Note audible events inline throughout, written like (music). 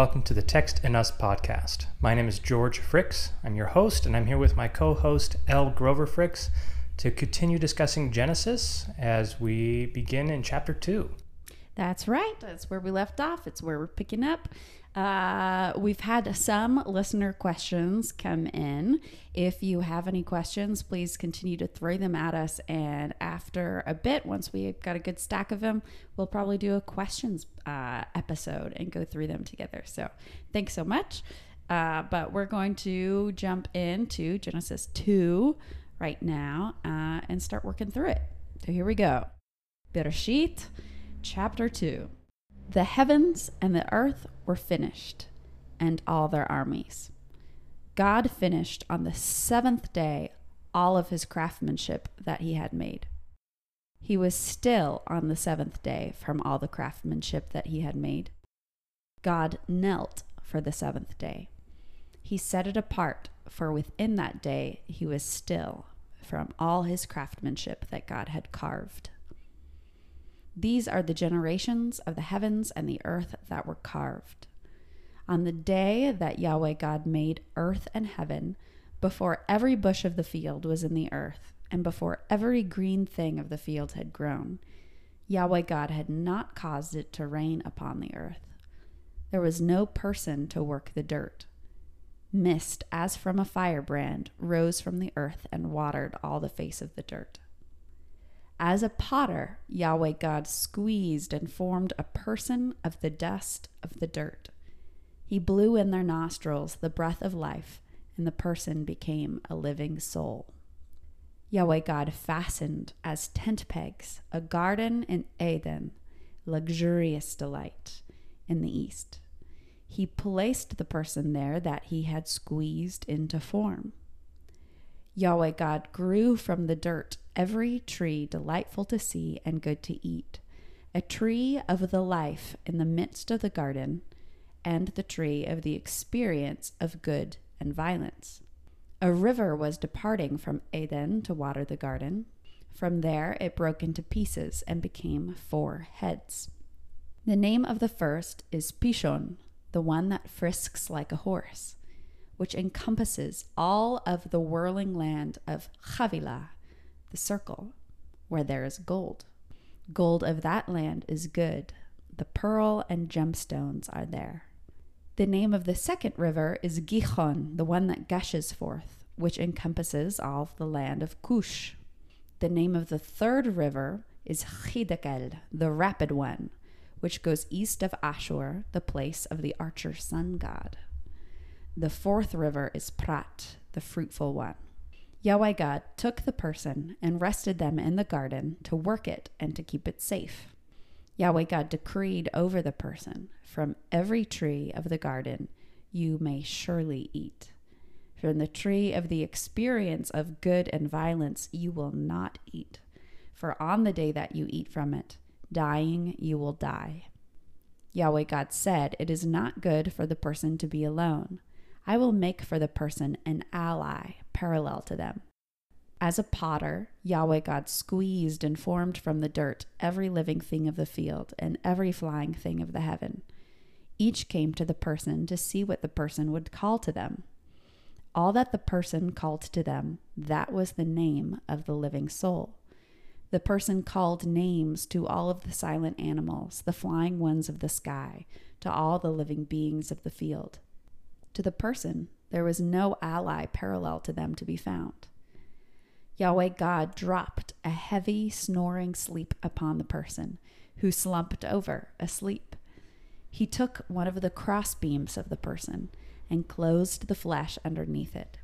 welcome to the Text and Us podcast. My name is George Fricks. I'm your host, and I'm here with my co host, Elle Grover Fricks, to continue discussing Genesis as we begin in chapter 2. That's right. That's where we left off. It's where we're picking up. Uh, we've had some listener questions come in. If you have any questions, please continue to throw them at us. And after a bit, once we've got a good stack of them, we'll probably do a questions uh, episode and go through them together. So thanks so much. Uh, but we're going to jump into Genesis 2 right now uh, and start working through it. So here we go. Bereshit, chapter 2. The heavens and the earth were finished, and all their armies. God finished on the seventh day all of his craftsmanship that he had made. He was still on the seventh day from all the craftsmanship that he had made. God knelt for the seventh day. He set it apart, for within that day he was still from all his craftsmanship that God had carved. These are the generations of the heavens and the earth that were carved. On the day that Yahweh God made earth and heaven, before every bush of the field was in the earth, and before every green thing of the field had grown, Yahweh God had not caused it to rain upon the earth. There was no person to work the dirt. Mist, as from a firebrand, rose from the earth and watered all the face of the dirt. As a potter, Yahweh God squeezed and formed a person of the dust of the dirt. He blew in their nostrils the breath of life, and the person became a living soul. Yahweh God fastened as tent pegs a garden in Eden, luxurious delight, in the east he placed the person there that he had squeezed into form. Yahweh God grew from the dirt every tree delightful to see and good to eat, a tree of the life in the midst of the garden, and the tree of the experience of good and violence. A river was departing from Eden to water the garden. From there it broke into pieces and became four heads. The name of the first is Pishon, the one that frisks like a horse, which encompasses all of the whirling land of Havilah, the circle, where there is gold. Gold of that land is good. The pearl and gemstones are there. The name of the second river is Gihon, the one that gushes forth, which encompasses all the land of Cush. The name of the third river is Hiddekel, the rapid one, which goes east of Ashur, the place of the archer sun god. The fourth river is Prat, the fruitful one. Yahweh God took the person and rested them in the garden to work it and to keep it safe. Yahweh God decreed over the person, From every tree of the garden you may surely eat. From the tree of the experience of good and violence you will not eat. For on the day that you eat from it, dying you will die. Yahweh God said, It is not good for the person to be alone. I will make for the person an ally parallel to them. As a potter, Yahweh God squeezed and formed from the dirt every living thing of the field and every flying thing of the heaven. Each came to the person to see what the person would call to them. All that the person called to them, that was the name of the living soul. The person called names to all of the silent animals, the flying ones of the sky, to all the living beings of the field. To the person, there was no ally parallel to them to be found. Yahweh God dropped a heavy, snoring sleep upon the person, who slumped over, asleep. He took one of the crossbeams of the person and closed the flesh underneath it.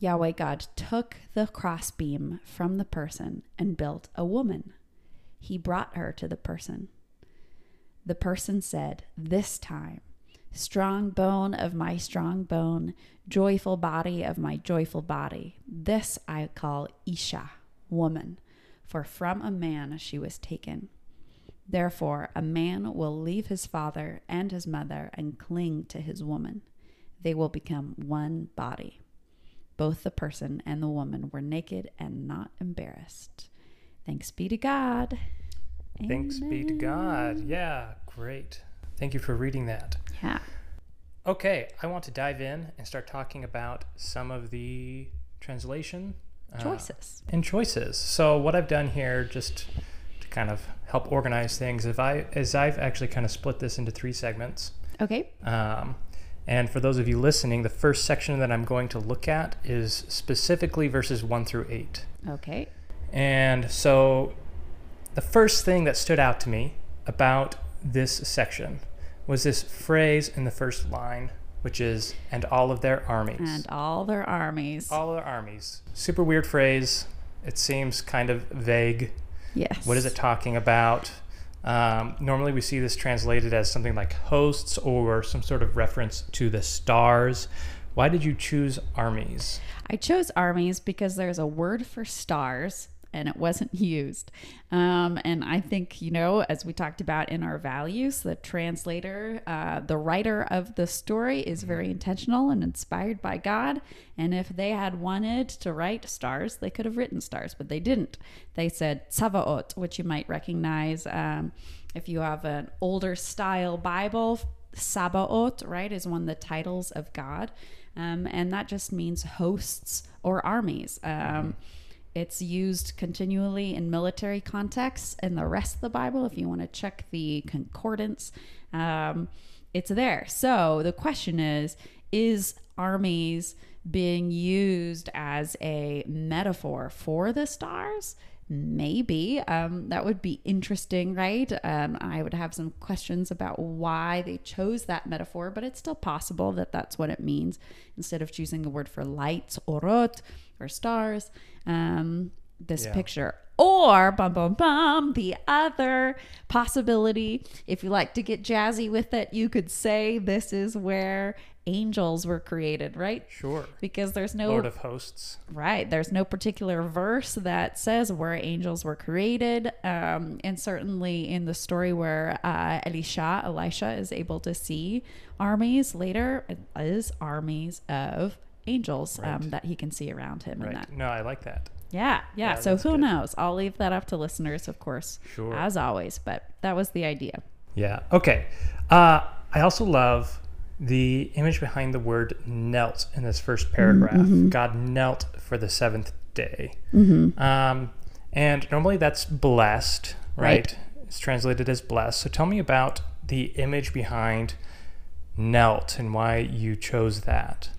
Yahweh God took the crossbeam from the person and built a woman. He brought her to the person. The person said, This time, strong bone of my strong bone, joyful body of my joyful body, this I call Isha, woman, for from a man she was taken. Therefore, a man will leave his father and his mother and cling to his woman. They will become one body. Both the person and the woman were naked and not embarrassed. Thanks be to God. Thanks be to God. Yeah, great. Thank you for reading that. Yeah. Okay, I want to dive in and start talking about some of the translation uh, Choices. and choices. So what I've done here, just to kind of help organize things, if I is I've actually kind of split this into three segments. Okay. Um, and for those of you listening, the first section that I'm going to look at is specifically verses one through eight. Okay. And so the first thing that stood out to me about this section was this phrase in the first line, which is, and all of their armies. And all their armies. all of their armies. Super weird phrase. It seems kind of vague. yes. What is it talking about? Um, normally, we see this translated as something like hosts or some sort of reference to the stars. Why did you choose armies? I chose armies because there's a word for stars and it wasn't (laughs) used. Um, and I think, you know, as we talked about in our values, the translator, uh, the writer of the story is very intentional and inspired by God. And if they had wanted to write stars, they could have written stars, but they didn't. They said Tsavaot, which you might recognize um, if you have an older style Bible. Sabaot, right, is one of the titles of God. Um, and that just means hosts or armies. Um, It's used continually in military contexts in the rest of the Bible. If you want to check the concordance, um, it's there. So the question is Is armies being used as a metaphor for the stars? Maybe. Um, that would be interesting, right? Um, I would have some questions about why they chose that metaphor, but it's still possible that that's what it means instead of choosing the word for lights, orot, or stars. Um, this Yeah. picture. Or, bum, bum, bum, the other possibility, if you like to get jazzy with it, you could say this is where angels were created, right? Sure. Because there's no Lord of hosts. Right. There's no particular verse that says where angels were created. Um, and certainly in the story where uh, Elisha, Elisha is able to see armies later, it is armies of angels um, that he can see around him. And that. No, I like that. Yeah. Yeah. Yeah, so who good. knows? I'll leave that up to listeners, of course, Sure. as always. But that was the idea. Yeah. Okay. Uh, I also love the image behind the word knelt in this first paragraph. God knelt for the seventh day. Um, and normally that's blessed, right? Right. It's translated as blessed. So tell me about the image behind knelt and why you chose that.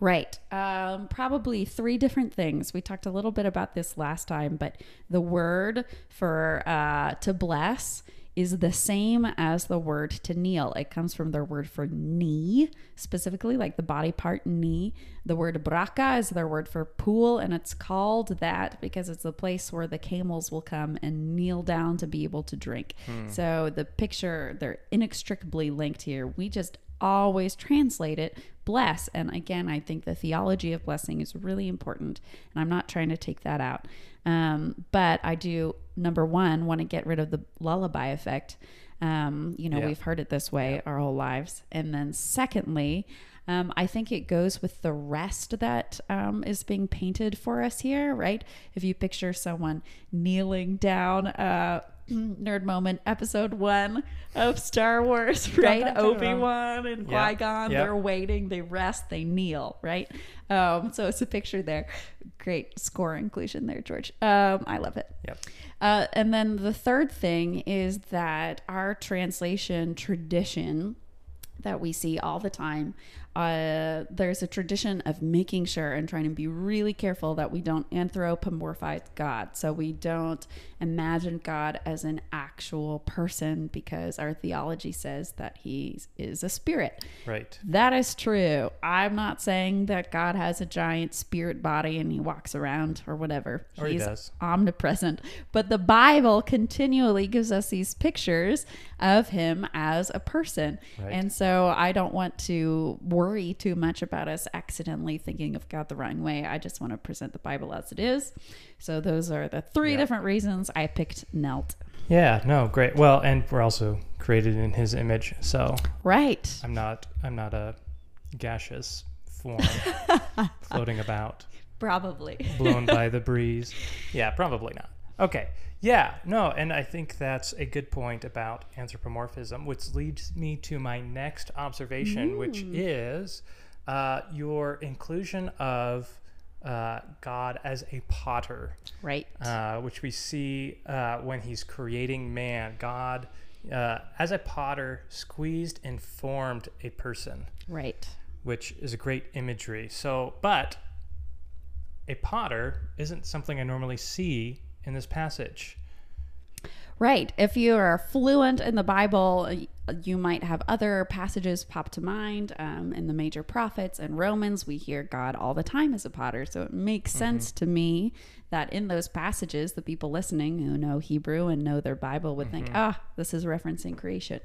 Right. Um, probably three different things. We talked a little bit about this last time, but the word for uh, to bless is the same as the word to kneel. It comes from their word for knee, specifically like the body part knee. The word braka is their word for pool, and it's called that because it's the place where the camels will come and kneel down to be able to drink. So the picture, they're inextricably linked here. We just always translate it bless. And again, I think the theology of blessing is really important. And I'm not trying to take that out. Um, but I do, number one, want to get rid of the lullaby effect. Um, you know, Yeah. we've heard it this way our whole lives. And then secondly, um, I think it goes with the rest that um, is being painted for us here, right? If you picture someone kneeling down, uh, nerd moment, episode one of Star Wars, (laughs) right? Obi Wan and Yeah, Qui Gon, yeah. they're waiting, they rest, they kneel, right? Um, so it's a picture there. Great score inclusion there, George. Um, I love it. Yep. Uh, and then the third thing is that our translation tradition that we see all the time. Uh, there's a tradition of making sure and trying to be really careful that we don't anthropomorphize God. So we don't imagine God as an actual person because our theology says that he is a spirit. Right. That is true. I'm not saying that God has a giant spirit body and he walks around or whatever. Or he He's does. omnipresent. But the Bible continually gives us these pictures of him as a person. Right. And so I don't want to worry too much about us accidentally thinking of God the wrong way. I just want to present the Bible as it is. So those are the three Yeah. different reasons I picked knelt. Yeah. No. Great. Well, and we're also created in His image, so Right. I'm not. I'm not a gaseous form (laughs) floating about, Probably. (laughs) blown by the breeze. Yeah. Probably not. Okay. Yeah. No, and I think that's a good point about anthropomorphism, which leads me to my next observation, which is uh, your inclusion of uh, God as a potter, Right. uh, which we see uh, when he's creating man. God, uh, as a potter, squeezed and formed a person right. which is a great imagery. So, but a potter isn't something I normally see in this passage. Right. If you are fluent in the Bible, you might have other passages pop to mind. Um, in the major prophets and Romans, we hear God all the time as a potter. So it makes sense to me that in those passages, the people listening who know Hebrew and know their Bible would think, ah, this is referencing creation.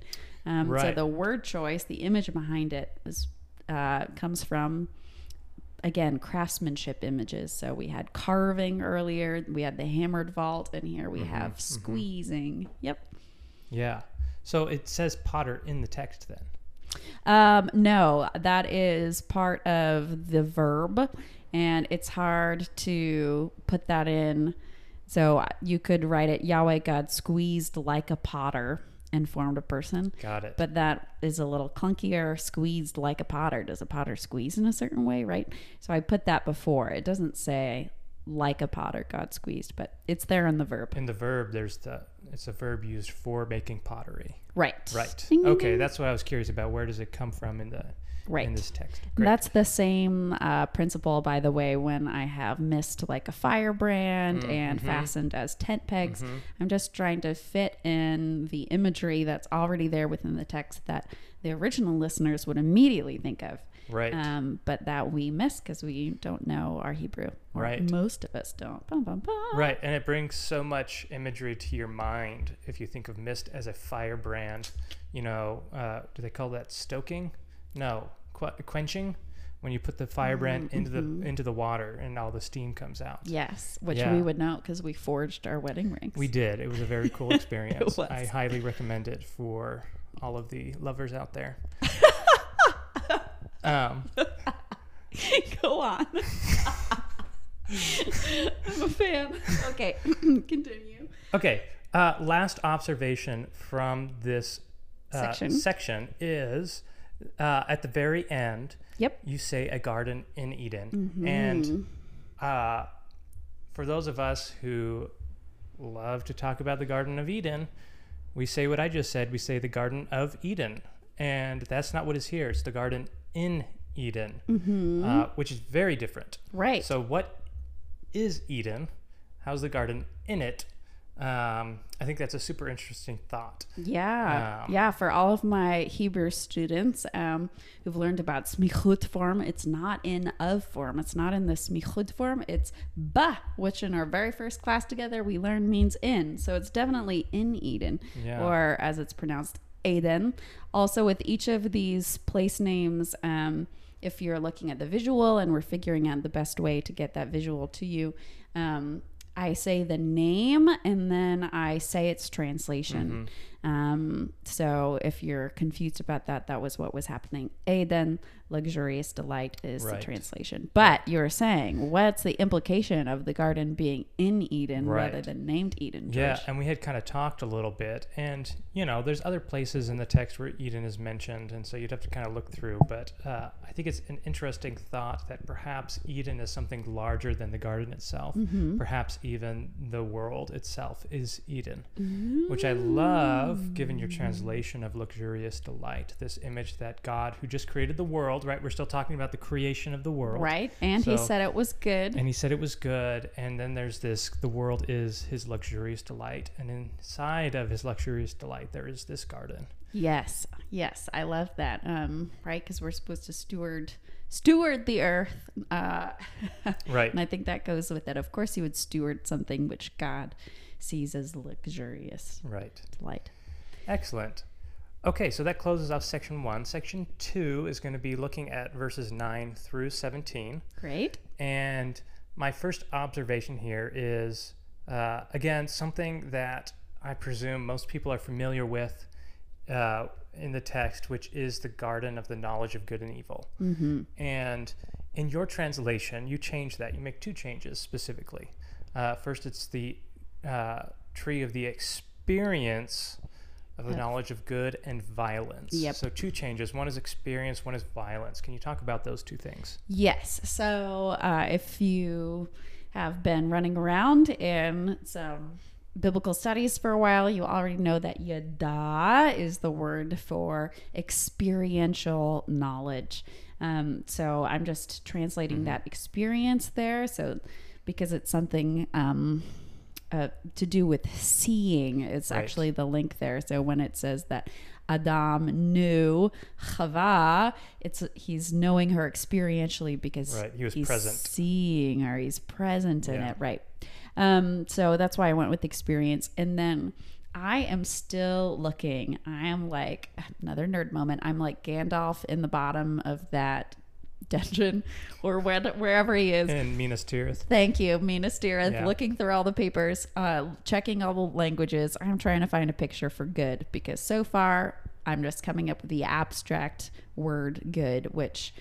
Um, So the word choice, the image behind it, is uh, comes from again craftsmanship images. So we had carving earlier. We had the hammered vault and here. We have squeezing. Yep. Yeah. So it says potter in the text then. um no that is part of the verb and it's hard to put that in. So you could write it yahweh god squeezed like a potter and formed a person. Got it. but that is a little clunkier. Squeezed like a potter. Does a potter squeeze in a certain way right? So i put that before. It doesn't say like a potter got squeezed but it's there in the verb in the verb, there's the it's a verb used for making pottery. right Right. Ding, Okay, ding. that's what I was curious about. Where does it come from in the right in this text? Great. That's the same uh, principle, by the way, when I have mist like a firebrand and Mm-hmm. fastened as tent pegs. I'm just trying to fit in the imagery that's already there within the text that the original listeners would immediately think of. Right. um, but that we miss because we don't know our Hebrew. Right. Most of us don't. Bum, bum, bum. Right, and it brings so much imagery to your mind if you think of mist as a firebrand. You know, uh, do they call that stoking? No, qu- quenching. When you put the firebrand into the into the water and all the steam comes out. Yes, which Yeah. we would know because we forged our wedding rings. We did. It was a very cool (laughs) experience. was. I highly recommend it for all of the lovers out there. (laughs) um, (laughs) Go on. I'm a fan. Okay, (clears throat) continue. okay. Uh, last observation from this uh, Section. section is uh, at the very end. Yep. you say a garden in Eden. Mm-hmm. And uh, for those of us who love to talk about the Garden of Eden, we say what I just said. We say the Garden of Eden. And that's not what is here. It's the Garden in Eden, uh, which is very different. Mm-hmm. Right. So, what is Eden? How's the garden in it? Um, I think that's a super interesting thought. Yeah, Um, yeah. For all of my Hebrew students um, who've learned about smichut form, it's not in of form. It's not in the smichut form. It's ba, which in our very first class together we learned means in. So it's definitely in Eden, Yeah. or as it's pronounced, Eden. Also, with each of these place names, um, if you're looking at the visual and we're figuring out the best way to get that visual to you, um, I say the name and then I say its translation. Um, so if you're confused about that, that was what was happening. A then luxurious delight, is Right. the translation. But you're saying, what's the implication of the garden being in Eden rather than named Eden? Yeah, and we had kind of talked a little bit, and you know, there's other places in the text where Eden is mentioned, and so you'd have to kind of look through. But uh, I think it's an interesting thought that perhaps Eden is something larger than the garden itself. Mm-hmm. Perhaps even the world itself is Eden, which I love, given your translation of luxurious delight. This image that God, who just created the world, right? We're still talking about the creation of the world, Right. And he said it was good. and he said it was good. And then there's this the world is his luxurious delight. And inside of his luxurious delight, there is this garden. Yes, yes, I love that. Um, right, because we're supposed to steward steward the earth, uh, (laughs) Right. and I think that goes with it. Of course, you would steward something which God sees as luxurious Right. delight. Excellent. Okay, so that closes off section one. Section two is going to be looking at verses 9 through 17. Great. And my first observation here is, uh, again, something that I presume most people are familiar with uh, in the text, which is the garden of the knowledge of good and evil. Mm-hmm. And in your translation, you change that. You make two changes specifically. Uh, first, it's the uh, tree of the experience of the Of- knowledge of good and violence. Yep. So two changes. One is experience. One is violence. Can you talk about those two things? Yes. So uh, if you have been running around in some biblical studies for a while, you already know that yada is the word for experiential knowledge. Um, so I'm just translating that experience there. So because it's something. Um, uh, to do with seeing. It's Right. actually the link there. So when it says that Adam knew Chava, it's he's knowing her experientially because Right, he was he's present. seeing her. He's present in Yeah. it, right? Um, so that's why I went with experience, and then. I am still looking. I am like another nerd moment. I'm like Gandalf in the bottom of that dungeon or where, wherever he is. In Minas Tirith. Thank you, Minas Tirith. Yeah. Looking through all the papers, uh, checking all the languages. I'm trying to find a picture for good because so far I'm just coming up with the abstract word good, which,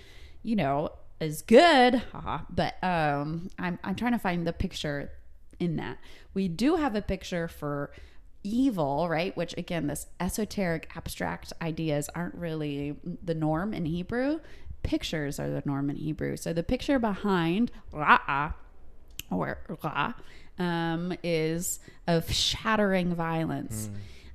you know, is good. haha, But um, I'm I'm trying to find the picture in that. We do have a picture for evil, right? Which again, this esoteric abstract ideas aren't really the norm in Hebrew. Pictures are the norm in Hebrew. So the picture behind Ra'a or Ra um, is of shattering violence.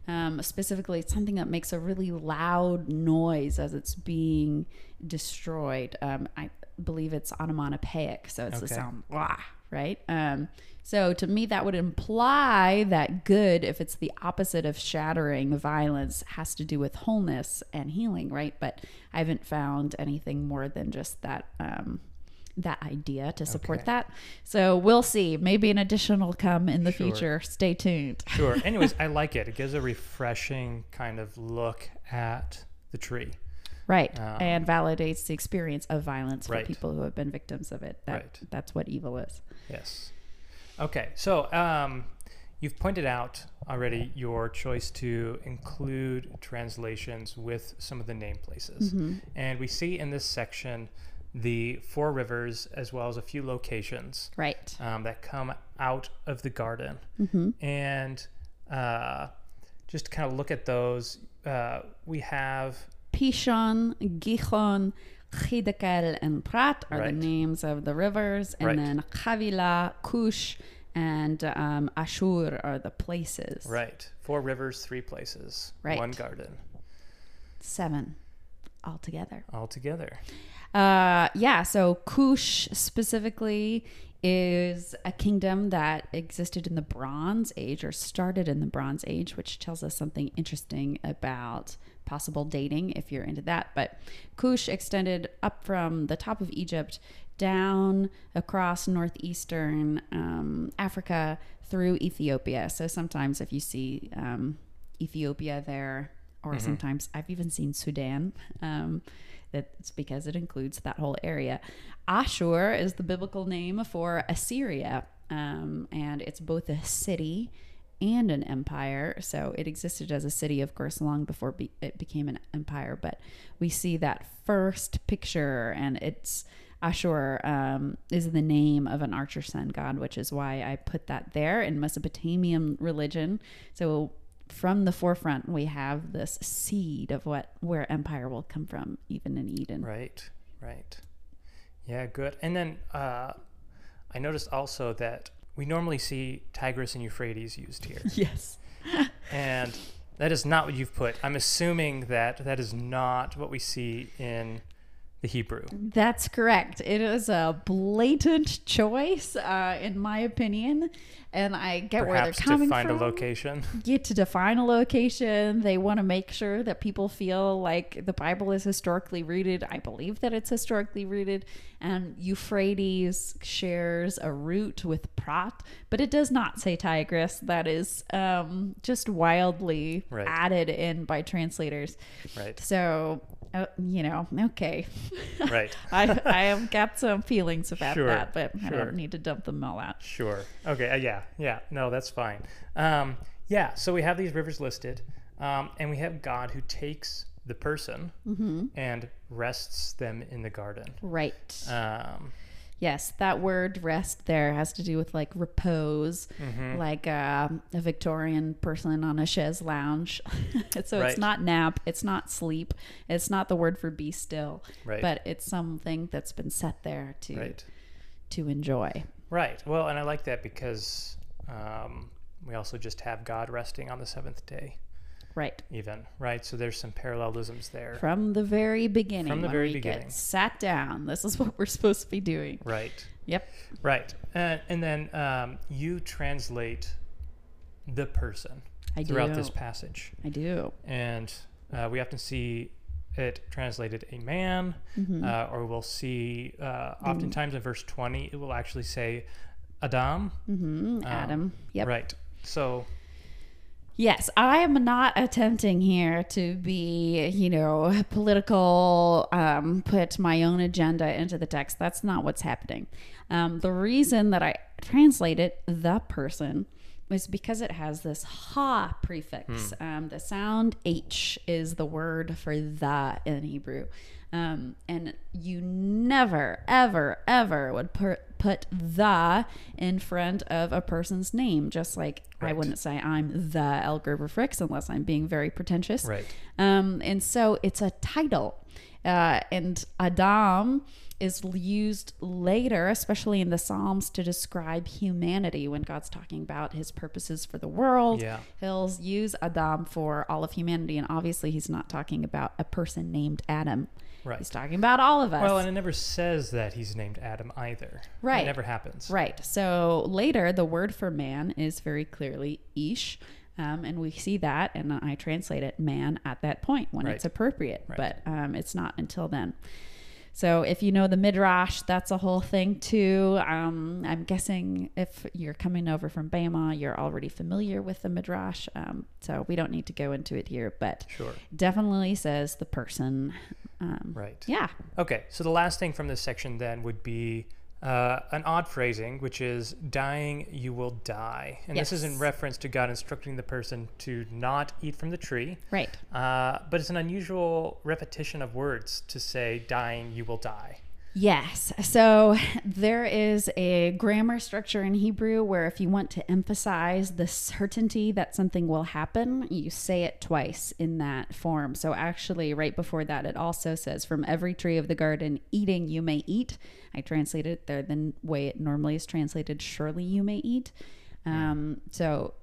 Um, specifically, it's something that makes a really loud noise as it's being destroyed. Um, I believe it's onomatopoeic, so it's the sound Ra, right? Um, so to me, that would imply that good, if it's the opposite of shattering violence, has to do with wholeness and healing, right? But I haven't found anything more than just that. Um, that idea to support Okay. that. So we'll see. Maybe an additional come in the Sure. future. Stay tuned. Sure. (laughs) Anyways, I like it. It gives a refreshing kind of look at the tree. Right. Um, and validates the experience of violence for Right. people who have been victims of it. That Right. that's what evil is. Yes. Okay. So um, you've pointed out already your choice to include translations with some of the name places. And we see in this section the four rivers as well as a few locations Right. um, that come out of the garden. And uh, just to kind of look at those, uh, we have Pishon, Gihon, Chidekel, and Prat are Right. the names of the rivers, and Right. then Chavila, Kush, and um, Ashur are the places. right four rivers, three places, Right. one garden Seven altogether. all together. Uh, yeah, so Kush specifically is a kingdom that existed in the Bronze Age or started in the Bronze Age, which tells us something interesting about possible dating if you're into that. But Kush extended up from the top of Egypt down across northeastern um, Africa through Ethiopia. So sometimes if you see um, Ethiopia there, or sometimes I've even seen Sudan. Um, that's because it includes that whole area. Ashur is the biblical name for Assyria, um, and it's both a city and an empire. So it existed as a city, of course, long before be- it became an empire. But we see that first picture, and it's Ashur um, is the name of an archer sun god, which is why I put that there in Mesopotamian religion. So from the forefront, we have this seed of what where empire will come from, even in Eden. Right, right. Yeah, good. And then uh, I noticed also that we normally see Tigris and Euphrates used here, (laughs) Yes. (laughs) and that is not what you've put. I'm assuming that that is not what we see in the Hebrew. That's correct. It is a blatant choice, uh, in my opinion, and I get where they're to coming find from. a location. Get to define a location. They want to make sure that people feel like the Bible is historically rooted. I believe that it's historically rooted, and Euphrates shares a root with Prat, but it does not say Tigris. That is um, just wildly Right. added in by translators. Right, So, uh, you know, okay. (laughs) right. I, I have got some feelings about Sure, that, but I don't need to dump them all out. Sure. Okay. Uh, yeah. Yeah. No, that's fine. Um, yeah. So we have these rivers listed, um, and we have God who takes the person Mm-hmm. and rests them in the garden. Right. Um, Yes, that word rest there has to do with like repose, Mm-hmm. like uh, a Victorian person on a chaise lounge. (laughs) so Right. it's not nap, it's not sleep, it's not the word for be still, Right. but it's something that's been set there to Right. to enjoy. Right. Well, and I like that because um, we also just have God resting on the seventh day, Right. even. Right. So there's some parallelisms there. From the very beginning. From the very we beginning. Get sat down. This is what we're supposed to be doing. Right. Yep. Right. And, and then um, you translate the person I throughout do. this passage. I do. And uh, we often see it translated a man, Mm-hmm. uh, or we'll see uh, oftentimes in verse 20, it will actually say Adam. hmm Adam. Yep. Right. So, Yes, I am not attempting here to be, you know, political, um, put my own agenda into the text. That's not what's happening. Um, the reason that I translated the person is because it has this ha prefix. Um, the sound H is the word for the in Hebrew. Um, and you never, ever, ever would put, put the in front of a person's name, just like I wouldn't say I'm the Elle Grover Fricks unless I'm being very pretentious. right. Um, and so it's a title. Uh, and Adam is used later, especially in the Psalms, to describe humanity when God's talking about his purposes for the world. Yeah. He'll use Adam for all of humanity. And obviously, he's not talking about a person named Adam. Right. He's talking about all of us. Well, and it never says that he's named Adam either. Right. It never happens. Right. So later, the word for man is very clearly ish. Um, and we see that, and I translate it man at that point when Right. it's appropriate, Right. but um, it's not until then. So if you know the midrash, that's a whole thing too. Um, I'm guessing if you're coming over from BEMA, you're already familiar with the midrash. Um, so we don't need to go into it here, but Sure. definitely says the person. Um, Right. Yeah. Okay. So the last thing from this section then would be uh, an odd phrasing, which is dying, you will die. And this is in reference to God instructing the person to not eat from the tree. Right. Uh, but it's an unusual repetition of words to say, dying, you will die. Yes. So there is a grammar structure in Hebrew where if you want to emphasize the certainty that something will happen, you say it twice in that form. So actually, right before that, it also says, From every tree of the garden, eating you may eat. I translated it there the way it normally is translated, Surely you may eat. Um, so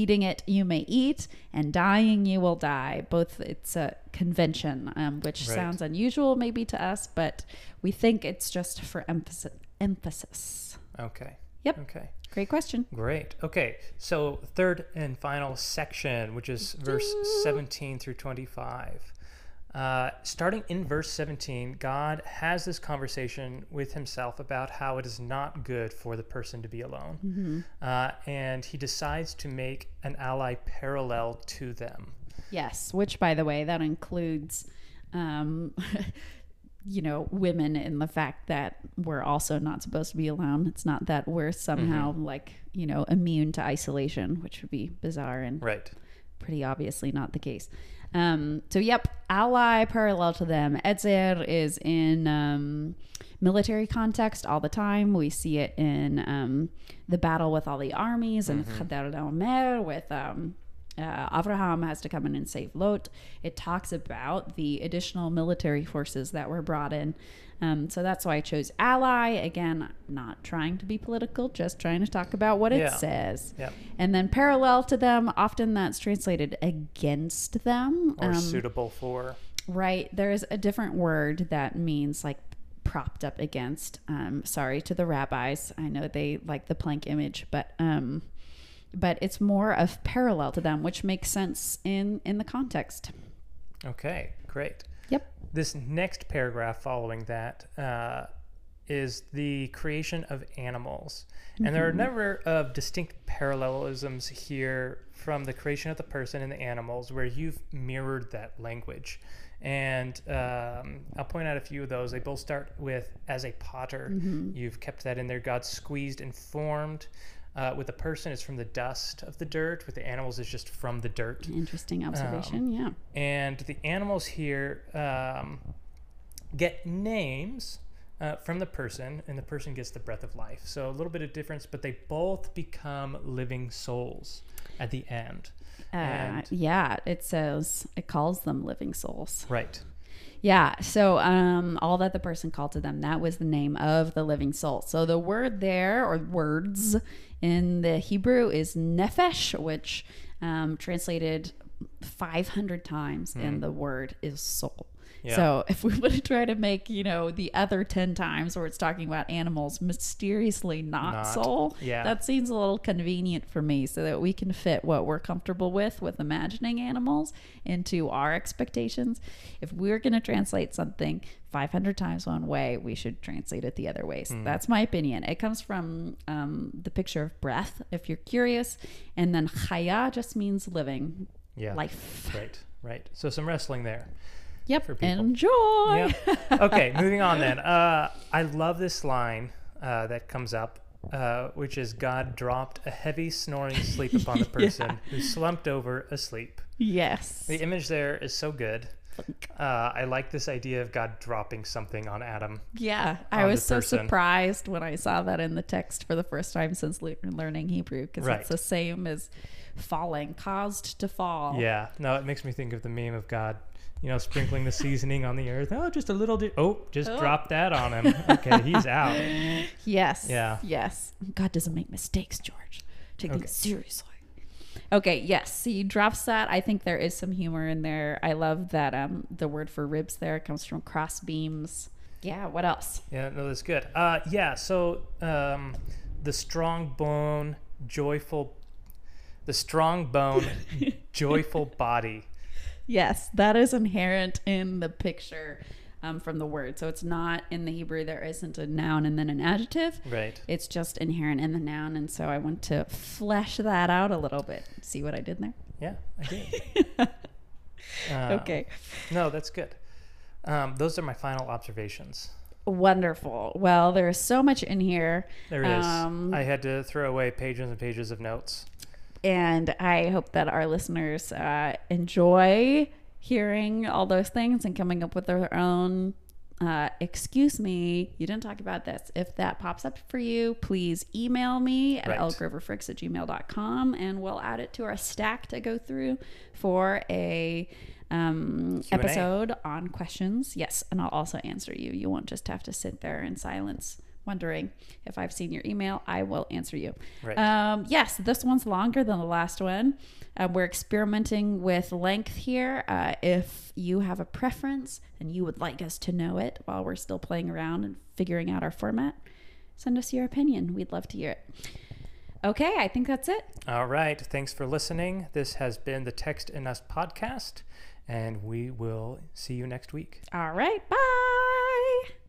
eating it you may eat and dying you will die both it's a convention um, which Right. sounds unusual maybe to us but we think it's just for emphasis emphasis Okay. Yep. Okay. great question Great. Okay. So, third and final section, which is verse 17 through 25. Uh, starting in verse 17, God has this conversation with himself about how it is not good for the person to be alone. Uh, and he decides to make an ally parallel to them. yes which by the way that includes um, (laughs) you know women in the fact that we're also not supposed to be alone it's not that we're somehow like you know immune to isolation which would be bizarre and Right. pretty obviously not the case. Um, so, yep, ally parallel to them. Etzer is in um, military context all the time. We see it in um, the battle with all the armies and Chedorlaomer with um, uh, Abraham has to come in and save Lot. It talks about the additional military forces that were brought in. Um, so that's why I chose ally. Again, not trying to be political, just trying to talk about what it Yeah. says. Yep. And then parallel to them, often that's translated against them. Or Um, suitable for. right. There's a different word that means like propped up against. Um, sorry to the rabbis. I know they like the plank image, but um, but it's more of parallel to them, which makes sense in in the context. Okay. Great. Yep. This next paragraph following that uh, is the creation of animals. And there are a number of distinct parallelisms here from the creation of the person and the animals where you've mirrored that language. And um, I'll point out a few of those. They both start with as a potter. You've kept that in there. God squeezed and formed. Uh, with the person, it's from the dust of the dirt. With the animals, it's just from the dirt. Interesting observation. yeah. And the animals here um, get names uh, from the person, and the person gets the breath of life. So a little bit of difference, but they both become living souls at the end. Uh, And- yeah, it says it calls them living souls. Right. Yeah. So um, all that the person called to them, that was the name of the living soul. So the word there, or words in the Hebrew, is nephesh, which um, translated 500 times and the word is soul. Yeah. So if we (laughs) would try to make, you know, the other 10 times where it's talking about animals mysteriously not, Not. soul, Yeah. that seems a little convenient for me so that we can fit what we're comfortable with with imagining animals into our expectations. If we're going to translate something 500 times one way, we should translate it the other way. So That's my opinion. It comes from um, the picture of breath, if you're curious. And then chaya just means living, Yeah. life. Right. Right. So some wrestling there. Yep. For people. Enjoy. Yeah. (laughs) okay, moving on then. Uh, I love this line uh, that comes up, uh, which is God dropped a heavy snoring sleep (laughs) upon the person who slumped over asleep. Yes. The image there is so good. Uh, I like this idea of God dropping something on Adam. Yeah, I was so person. surprised when I saw that in the text for the first time since le- learning Hebrew because Right. it's the same as falling, caused to fall. Yeah, no, it makes me think of the meme of God, you know, sprinkling the seasoning on the earth. Oh, just a little. Di- oh, just Oh. drop that on him. Okay, he's (laughs) out. Yes. Yeah. Yes. God doesn't make mistakes, George. Take Okay. things seriously. Okay, yes. He drops that. I think there is some humor in there. I love that um the word for ribs there comes from cross beams. Yeah, what else? Yeah, no, that's good. Uh, yeah, so um, the strong bone, joyful, the strong bone, (laughs) joyful body. Yes, that is inherent in the picture um, from the word. So it's not in the Hebrew, there isn't a noun and then an adjective. Right. It's just inherent in the noun. And so I want to flesh that out a little bit. See what I did there? Yeah, I did. (laughs) Uh, Okay. No, that's good. Um, those are my final observations. Wonderful. Well, there's so much in here. There is. Um, I had to throw away pages and pages of notes. And I hope that our listeners uh, enjoy hearing all those things and coming up with their own. Uh, excuse me, you didn't talk about this. If that pops up for you, please email me at Right. lgroverfricks at gmail.com and we'll add it to our stack to go through for a um, Q&A. episode on questions. Yes, and I'll also answer you. You won't just have to sit there in silence wondering if I've seen your email. I will answer you. Right. Um, yes, this one's longer than the last one. Uh, we're experimenting with length here. Uh, if you have a preference and you would like us to know it while we're still playing around and figuring out our format, send us your opinion. We'd love to hear it. Okay, I think that's it. All right. Thanks for listening. This has been the Text in Us podcast, and we will see you next week. All right, bye.